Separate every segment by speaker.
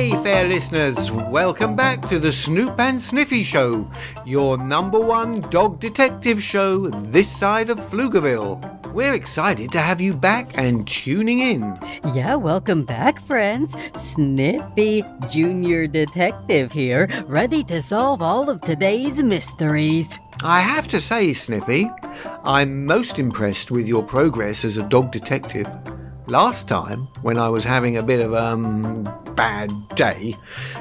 Speaker 1: Day, fair listeners. Welcome back to the Snoop and Sniffy Show, your number one dog detective show this side of Pflugerville. We're excited to have you back and tuning in.
Speaker 2: Yeah, welcome back, friends. Sniffy, Junior Detective here, ready to solve all of today's mysteries.
Speaker 1: I have to say, Sniffy, I'm most impressed with your progress as a dog detective. Last time, when I was having a bit of a um, bad day,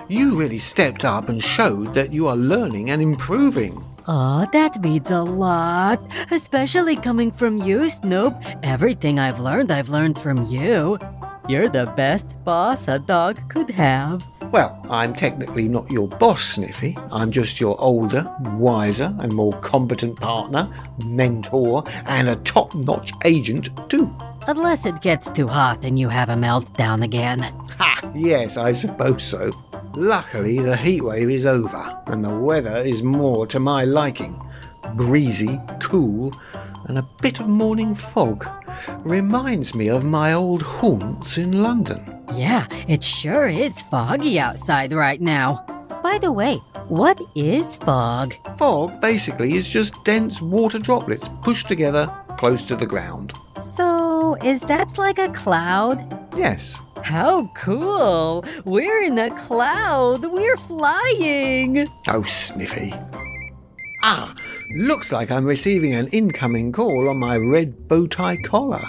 Speaker 1: you really stepped up and showed that you are learning and improving.
Speaker 2: Oh, that means a lot, especially coming from you, Snoop. Everything I've learned, I've learned from you. You're the best boss a dog could have.
Speaker 1: Well, I'm technically not your boss, Sniffy. I'm just your older, wiser, and more competent partner, mentor, and a top notch agent, too.
Speaker 2: Unless it gets too hot and you have a meltdown again.
Speaker 1: Ha! Yes, I suppose so. Luckily, the heatwave is over, and the weather is more to my liking. Breezy, cool, and a bit of morning fog. Reminds me of my old haunts in London.
Speaker 2: Yeah, it sure is foggy outside right now. By the way, what is fog?
Speaker 1: Fog basically is just dense water droplets pushed together close to the ground.
Speaker 2: So, is that like a cloud?
Speaker 1: Yes.
Speaker 2: How cool! We're in a cloud! We're flying!
Speaker 1: Oh, Sniffy. Ah, looks like I'm receiving an incoming call on my red bow tie collar.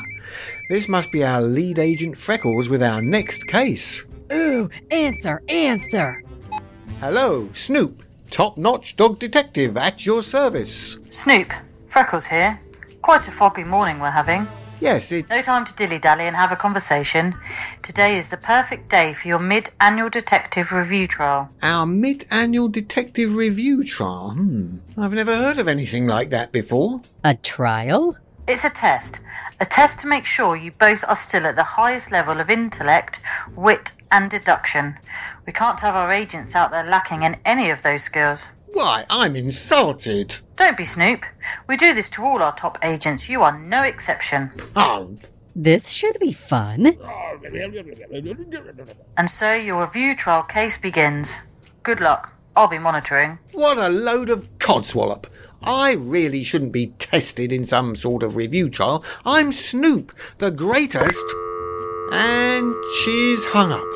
Speaker 1: This must be our lead agent Freckles with our next case.
Speaker 2: Ooh, answer, answer!
Speaker 1: Hello, Snoop, top notch dog detective at your service.
Speaker 3: Snoop, Freckles here. Quite a foggy morning we're having.
Speaker 1: Yes, it's.
Speaker 3: No time to dilly dally and have a conversation. Today is the perfect day for your mid annual detective review trial.
Speaker 1: Our mid annual detective review trial. Hmm. I've never heard of anything like that before.
Speaker 2: A trial?
Speaker 3: It's a test. A test to make sure you both are still at the highest level of intellect, wit, and deduction. We can't have our agents out there lacking in any of those skills.
Speaker 1: Why, I'm insulted.
Speaker 3: Don't be Snoop. We do this to all our top agents. You are no exception.
Speaker 1: Oh,
Speaker 2: This should be fun.
Speaker 3: And so your review trial case begins. Good luck. I'll be monitoring.
Speaker 1: what a load of codswallop. I really shouldn't be tested in some sort of review trial. I'm Snoop, the greatest. And she's hung up.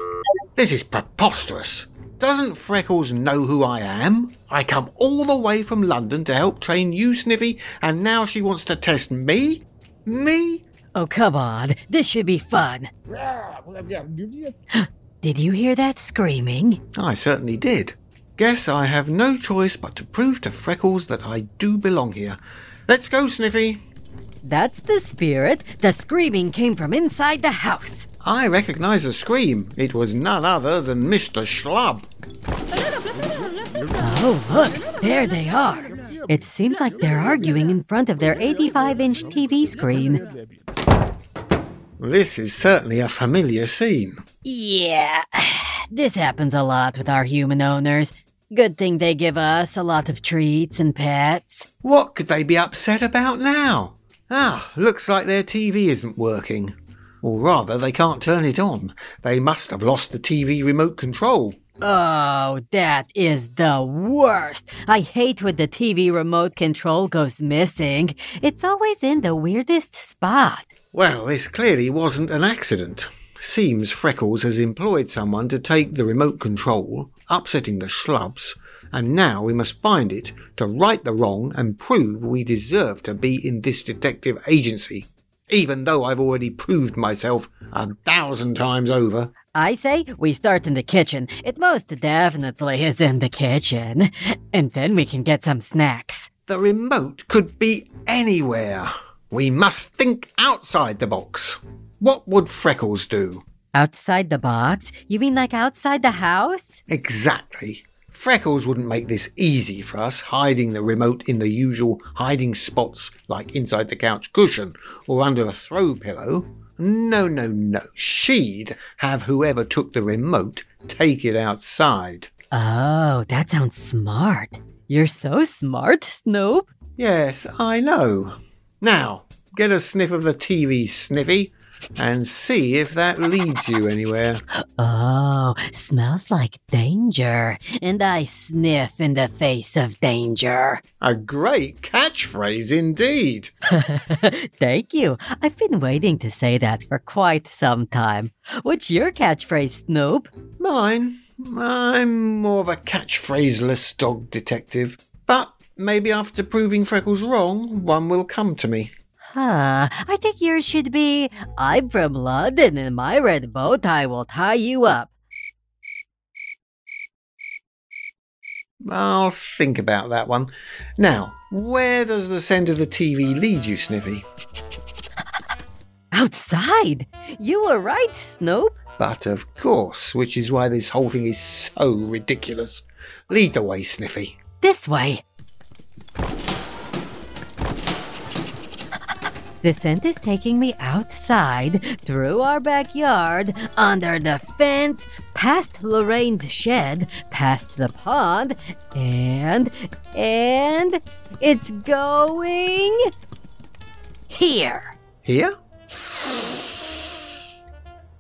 Speaker 1: This is preposterous. Doesn't Freckles know who I am? I come all the way from London to help train you, Sniffy, and now she wants to test me? Me?
Speaker 2: Oh, come on. This should be fun. Did you hear that screaming?
Speaker 1: I certainly did. Guess I have no choice but to prove to Freckles that I do belong here. Let's go, Sniffy.
Speaker 2: That's the spirit. The screaming came from inside the house.
Speaker 1: I recognize the scream. It was none other than Mr. Shlub.
Speaker 2: Oh, look, there they are. It seems like they're arguing in front of their 85 inch TV screen.
Speaker 1: This is certainly a familiar scene.
Speaker 2: Yeah, this happens a lot with our human owners. Good thing they give us a lot of treats and pets.
Speaker 1: What could they be upset about now? Ah, looks like their TV isn't working. Or rather, they can't turn it on. They must have lost the TV remote control.
Speaker 2: Oh, that is the worst. I hate when the TV remote control goes missing. It's always in the weirdest spot.
Speaker 1: Well, this clearly wasn't an accident. Seems Freckles has employed someone to take the remote control, upsetting the Shlubs, and now we must find it to right the wrong and prove we deserve to be in this detective agency, even though I've already proved myself a thousand times over.
Speaker 2: I say we start in the kitchen. It most definitely is in the kitchen. And then we can get some snacks.
Speaker 1: The remote could be anywhere. We must think outside the box. What would Freckles do?
Speaker 2: Outside the box? You mean like outside the house?
Speaker 1: Exactly. Freckles wouldn't make this easy for us, hiding the remote in the usual hiding spots like inside the couch cushion or under a throw pillow. No, no, no. She'd have whoever took the remote take it outside.
Speaker 2: Oh, that sounds smart. You're so smart, Snoop.
Speaker 1: Yes, I know. Now, get a sniff of the TV, Sniffy, and see if that leads you anywhere.
Speaker 2: Oh, smells like danger. And I sniff in the face of danger.
Speaker 1: A great catchphrase indeed.
Speaker 2: Thank you. I've been waiting to say that for quite some time. What's your catchphrase, Snoop?
Speaker 1: Mine? I'm more of a catchphraseless dog detective. But maybe after proving Freckles wrong, one will come to me.
Speaker 2: Huh, I think yours should be I'm from London and my red bow tie will tie you up.
Speaker 1: I'll think about that one. Now, where does the scent of the TV lead you, Sniffy?
Speaker 2: Outside! You were right, Snoop.
Speaker 1: But of course, which is why this whole thing is so ridiculous. Lead the way, Sniffy.
Speaker 2: This way. The scent is taking me outside, through our backyard, under the fence, past Lorraine's shed, past the pond, and. and. it's going. here.
Speaker 1: Here?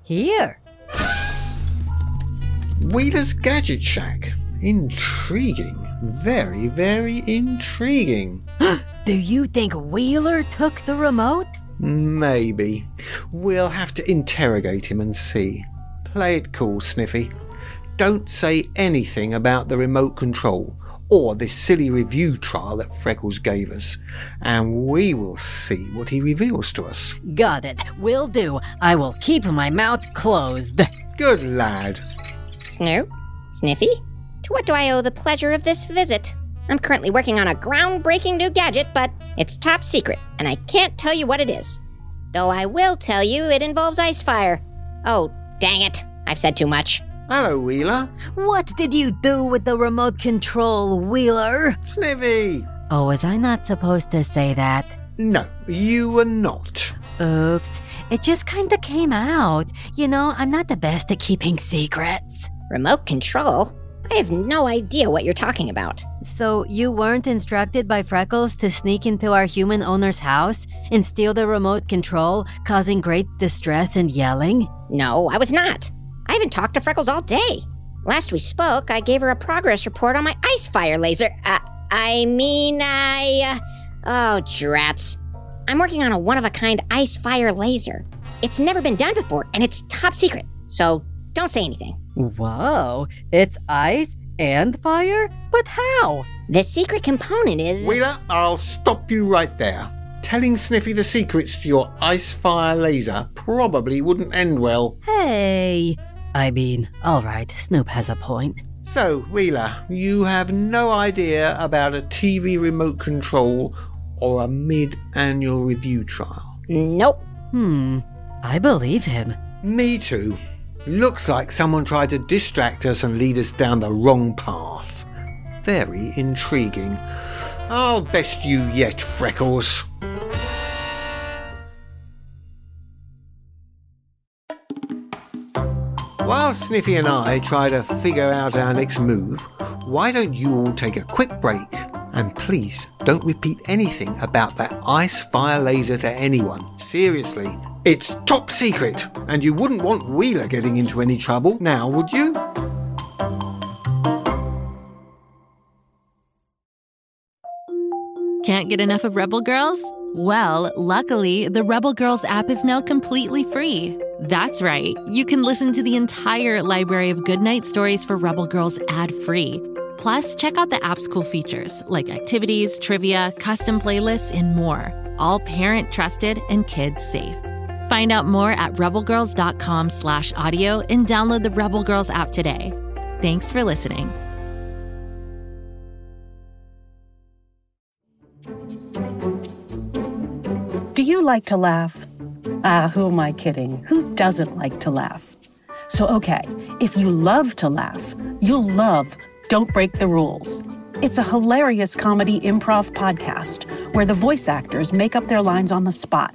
Speaker 2: Here.
Speaker 1: Wheeler's Gadget Shack. Intriguing. Very, very intriguing.
Speaker 2: Do you think Wheeler took the remote?
Speaker 1: Maybe. We'll have to interrogate him and see. Play it cool, Sniffy. Don't say anything about the remote control or this silly review trial that Freckles gave us, and we will see what he reveals to us.
Speaker 2: Got it. Will do. I will keep my mouth closed.
Speaker 1: Good lad.
Speaker 4: Snoop? Sniffy? To what do I owe the pleasure of this visit? I'm currently working on a groundbreaking new gadget, but it's top secret, and I can't tell you what it is. Though I will tell you it involves ice fire. Oh, dang it. I've said too much.
Speaker 1: Hello, Wheeler.
Speaker 2: What did you do with the remote control, Wheeler?
Speaker 1: Sniffy.
Speaker 2: Oh, was I not supposed to say that?
Speaker 1: No, you were not.
Speaker 2: Oops. It just kinda came out. You know, I'm not the best at keeping secrets.
Speaker 4: Remote control? I have no idea what you're talking about.
Speaker 2: So, you weren't instructed by Freckles to sneak into our human owner's house and steal the remote control, causing great distress and yelling?
Speaker 4: No, I was not. I haven't talked to Freckles all day. Last we spoke, I gave her a progress report on my ice fire laser. Uh, I mean, I. Uh, oh, drats. I'm working on a one of a kind ice fire laser. It's never been done before, and it's top secret. So don't say anything.
Speaker 2: Whoa, it's ice and fire? But how?
Speaker 4: The secret component is.
Speaker 1: Wheeler, I'll stop you right there. Telling Sniffy the secrets to your ice fire laser probably wouldn't end well.
Speaker 2: Hey. I mean, alright, Snoop has a point.
Speaker 1: So, Wheeler, you have no idea about a TV remote control or a mid annual review trial.
Speaker 4: Nope.
Speaker 2: Hmm, I believe him.
Speaker 1: Me too. Looks like someone tried to distract us and lead us down the wrong path. Very intriguing. I'll best you yet, Freckles. While Sniffy and I try to figure out our next move, why don't you all take a quick break and please don't repeat anything about that ice fire laser to anyone. Seriously, it's top secret, and you wouldn't want Wheeler getting into any trouble now, would you?
Speaker 5: Can't get enough of Rebel Girls? Well, luckily, the Rebel Girls app is now completely free. That's right, you can listen to the entire library of goodnight stories for Rebel Girls ad free. Plus, check out the app's cool features like activities, trivia, custom playlists, and more. All parent trusted and kids safe. Find out more at rebelgirls.com slash audio and download the Rebel Girls app today. Thanks for listening.
Speaker 6: Do you like to laugh? Ah, who am I kidding? Who doesn't like to laugh? So, okay, if you love to laugh, you'll love Don't Break the Rules. It's a hilarious comedy improv podcast where the voice actors make up their lines on the spot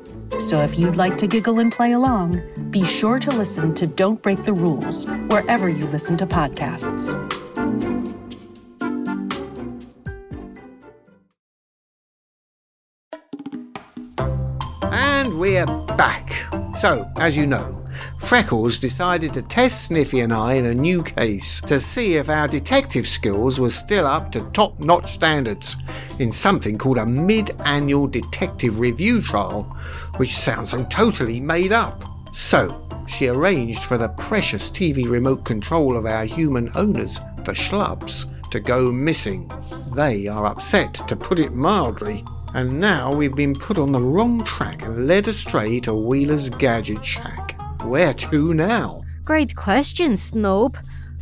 Speaker 6: So if you'd like to giggle and play along, be sure to listen to Don't Break the Rules wherever you listen to podcasts.
Speaker 1: And we're back. So, as you know, Freckles decided to test Sniffy and I in a new case to see if our detective skills were still up to top notch standards in something called a mid annual detective review trial, which sounds so totally made up. So, she arranged for the precious TV remote control of our human owners, the Shlubs, to go missing. They are upset, to put it mildly, and now we've been put on the wrong track and led astray to Wheeler's Gadget Shack. Where to now?
Speaker 2: Great question, Snoop.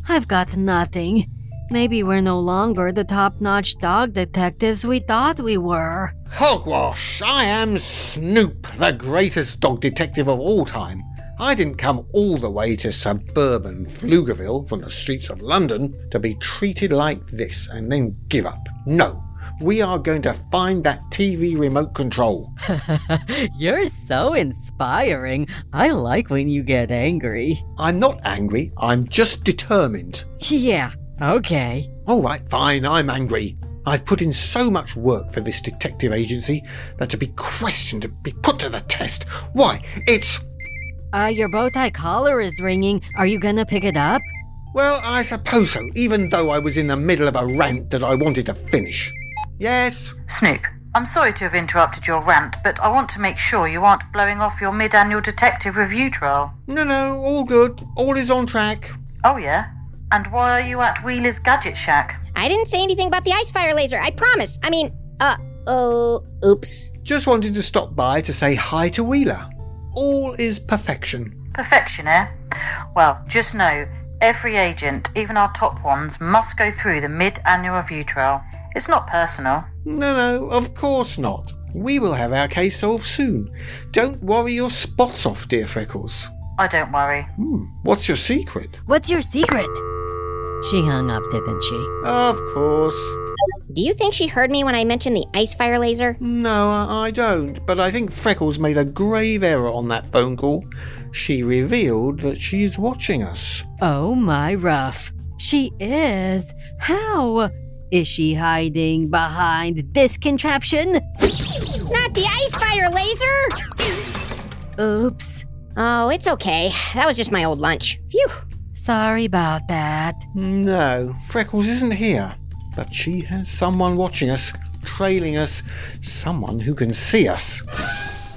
Speaker 2: I've got nothing. Maybe we're no longer the top notch dog detectives we thought we were.
Speaker 1: Hogwash! I am Snoop, the greatest dog detective of all time. I didn't come all the way to suburban Pflugerville from the streets of London to be treated like this and then give up. No, we are going to find that TV remote control.
Speaker 2: You're so inspiring. I like when you get angry.
Speaker 1: I'm not angry, I'm just determined.
Speaker 2: Yeah, okay.
Speaker 1: All right, fine, I'm angry. I've put in so much work for this detective agency that to be questioned, to be put to the test, why, it's.
Speaker 2: Uh, your bow tie collar is ringing. Are you gonna pick it up?
Speaker 1: Well, I suppose so, even though I was in the middle of a rant that I wanted to finish. Yes?
Speaker 3: Snoop, I'm sorry to have interrupted your rant, but I want to make sure you aren't blowing off your mid annual detective review trial.
Speaker 1: No, no, all good. All is on track.
Speaker 3: Oh, yeah? And why are you at Wheeler's Gadget Shack?
Speaker 4: I didn't say anything about the ice fire laser, I promise. I mean, uh, oh, oops.
Speaker 1: Just wanted to stop by to say hi to Wheeler. All is perfection.
Speaker 3: Perfection, eh? Well, just know every agent, even our top ones, must go through the mid annual review trial. It's not personal.
Speaker 1: No, no, of course not. We will have our case solved soon. Don't worry your spots off, dear Freckles.
Speaker 3: I don't worry.
Speaker 1: Hmm, what's your secret?
Speaker 2: What's your secret? She hung up, didn't she?
Speaker 1: Of course.
Speaker 4: Do you think she heard me when I mentioned the ice fire laser?
Speaker 1: No, I I don't, but I think Freckles made a grave error on that phone call. She revealed that she is watching us.
Speaker 2: Oh my rough. She is. How? Is she hiding behind this contraption?
Speaker 4: Not the ice fire laser!
Speaker 2: Oops.
Speaker 4: Oh, it's okay. That was just my old lunch. Phew.
Speaker 2: Sorry about that.
Speaker 1: No, Freckles isn't here. But she has someone watching us, trailing us, someone who can see us.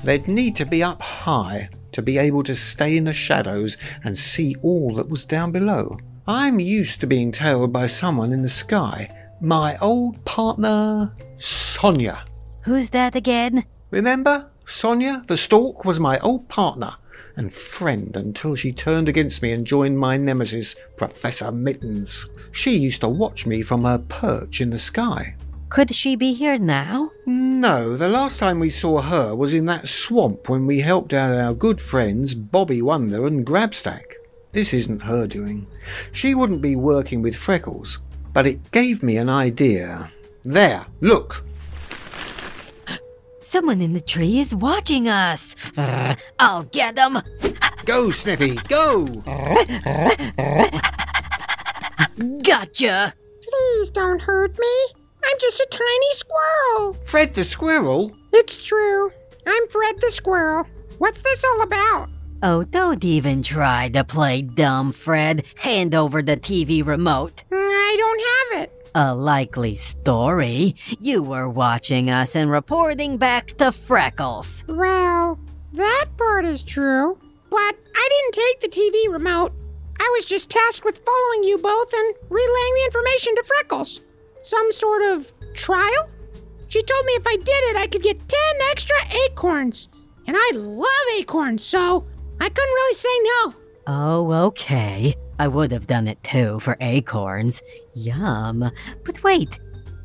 Speaker 1: They'd need to be up high to be able to stay in the shadows and see all that was down below. I'm used to being tailed by someone in the sky. My old partner, Sonia.
Speaker 2: Who's that again?
Speaker 1: Remember? Sonia, the stork, was my old partner and friend until she turned against me and joined my nemesis, Professor Mittens. She used to watch me from her perch in the sky.
Speaker 2: Could she be here now?
Speaker 1: No, the last time we saw her was in that swamp when we helped out our good friends Bobby Wonder and Grabstack. This isn't her doing. She wouldn't be working with Freckles, but it gave me an idea. There, look!
Speaker 2: Someone in the tree is watching us. I'll get them.
Speaker 1: Go, Sniffy, go!
Speaker 2: Gotcha.
Speaker 7: Please don't hurt me. I'm just a tiny squirrel.
Speaker 1: Fred the squirrel?
Speaker 7: It's true. I'm Fred the squirrel. What's this all about?
Speaker 2: Oh, don't even try to play dumb, Fred. Hand over the TV remote.
Speaker 7: I don't have it.
Speaker 2: A likely story. You were watching us and reporting back to Freckles.
Speaker 7: Well, that part is true. But I didn't take the TV remote. I was just tasked with following you both and relaying the information to Freckles. Some sort of trial? She told me if I did it, I could get 10 extra acorns. And I love acorns, so I couldn't really say no.
Speaker 2: Oh, okay. I would have done it too for acorns. Yum. But wait,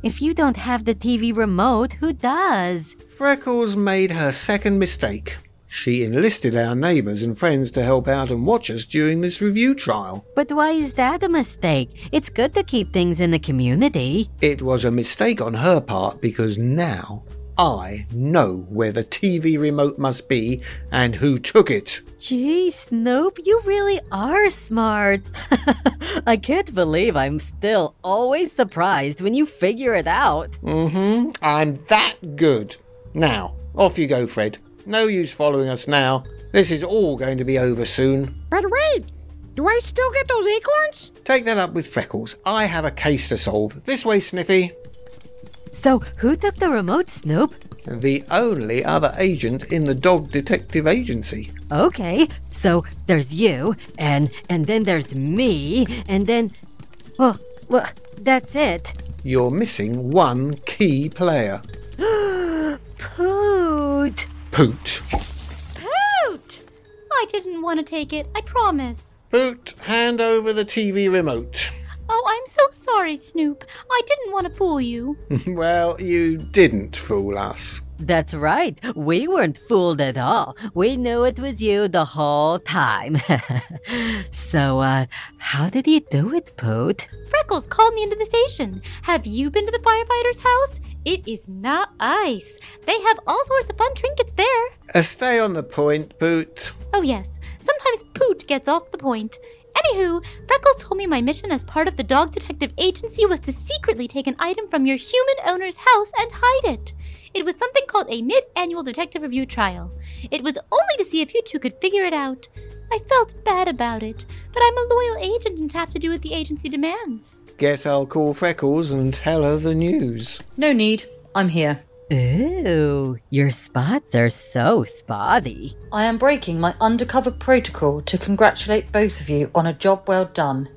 Speaker 2: if you don't have the TV remote, who does?
Speaker 1: Freckles made her second mistake. She enlisted our neighbours and friends to help out and watch us during this review trial.
Speaker 2: But why is that a mistake? It's good to keep things in the community.
Speaker 1: It was a mistake on her part because now I know where the TV remote must be and who took it.
Speaker 2: Gee, Snoop, you really are smart. I can't believe I'm still always surprised when you figure it out.
Speaker 1: Mm-hmm. I'm that good. Now, off you go, Fred. No use following us now. This is all going to be over soon.
Speaker 7: But wait, do I still get those acorns?
Speaker 1: Take that up with Freckles. I have a case to solve. This way, Sniffy.
Speaker 2: So, who took the remote, Snoop?
Speaker 1: The only other agent in the dog detective agency.
Speaker 2: Okay, so there's you, and and then there's me, and then, well, well, that's it.
Speaker 1: You're missing one key player.
Speaker 2: Poot.
Speaker 1: Poot.
Speaker 8: Poot! I didn't want to take it, I promise.
Speaker 1: Poot, hand over the TV remote.
Speaker 8: I'm so sorry, Snoop. I didn't want to fool you.
Speaker 1: well, you didn't fool us.
Speaker 2: That's right. We weren't fooled at all. We knew it was you the whole time. so, uh, how did you do it, Poot?
Speaker 8: Freckles called me into the station. Have you been to the firefighter's house? It is not ice. They have all sorts of fun trinkets there.
Speaker 1: Uh, stay on the point, Poot.
Speaker 8: Oh, yes. Sometimes Poot gets off the point. Anywho, Freckles told me my mission as part of the Dog Detective Agency was to secretly take an item from your human owner's house and hide it. It was something called a mid annual detective review trial. It was only to see if you two could figure it out. I felt bad about it, but I'm a loyal agent and have to do what the agency demands.
Speaker 1: Guess I'll call Freckles and tell her the news.
Speaker 3: No need. I'm here.
Speaker 2: Ooh, your spots are so spotty.
Speaker 3: I am breaking my undercover protocol to congratulate both of you on a job well done.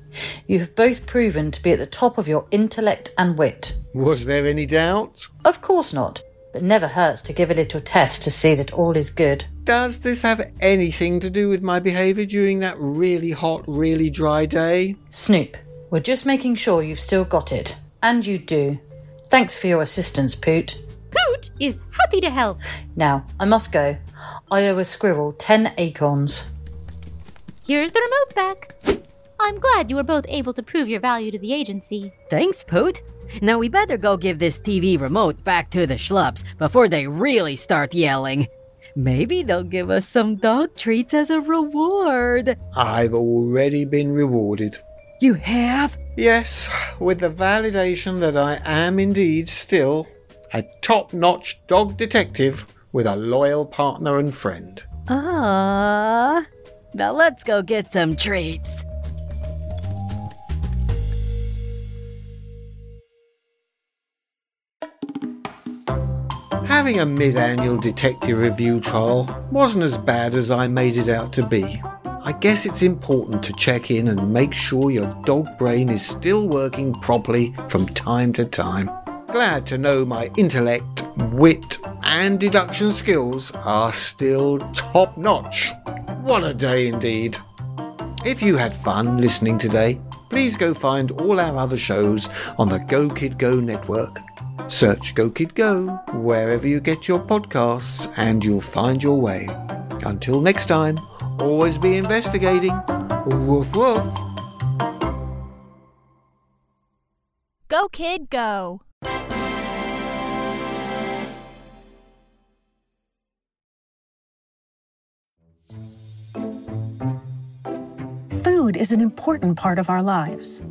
Speaker 3: You have both proven to be at the top of your intellect and wit.
Speaker 1: Was there any doubt?
Speaker 3: Of course not, but never hurts to give a little test to see that all is good.
Speaker 1: Does this have anything to do with my behaviour during that really hot, really dry day?
Speaker 3: Snoop, we're just making sure you've still got it. And you do. Thanks for your assistance, Poot.
Speaker 8: Poot is happy to help.
Speaker 3: Now, I must go. I owe a squirrel ten acorns.
Speaker 8: Here's the remote back. I'm glad you were both able to prove your value to the agency.
Speaker 2: Thanks, Poot. Now we better go give this TV remote back to the Shlubs before they really start yelling. Maybe they'll give us some dog treats as a reward.
Speaker 1: I've already been rewarded.
Speaker 2: You have?
Speaker 1: Yes, with the validation that I am indeed still a top notch dog detective with a loyal partner and friend.
Speaker 2: Ah. Now let's go get some treats.
Speaker 1: Having a mid annual detective review trial wasn't as bad as I made it out to be. I guess it's important to check in and make sure your dog brain is still working properly from time to time. Glad to know my intellect, wit, and deduction skills are still top notch. What a day indeed. If you had fun listening today, please go find all our other shows on the Go Kid Go network. Search Go Kid Go wherever you get your podcasts and you'll find your way. Until next time, always be investigating. Woof woof.
Speaker 9: Go, kid, go.
Speaker 6: Food is an important part of our lives.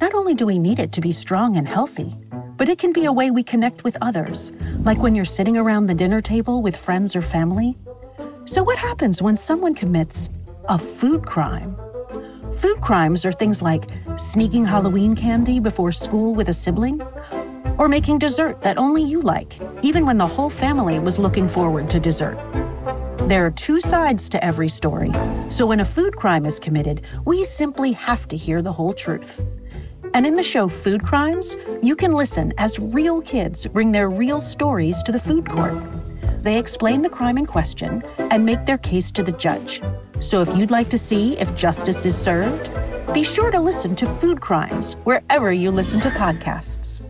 Speaker 6: Not only do we need it to be strong and healthy, but it can be a way we connect with others, like when you're sitting around the dinner table with friends or family. So, what happens when someone commits a food crime? Food crimes are things like sneaking Halloween candy before school with a sibling, or making dessert that only you like, even when the whole family was looking forward to dessert. There are two sides to every story, so when a food crime is committed, we simply have to hear the whole truth. And in the show Food Crimes, you can listen as real kids bring their real stories to the food court. They explain the crime in question and make their case to the judge. So if you'd like to see if justice is served, be sure to listen to Food Crimes wherever you listen to podcasts.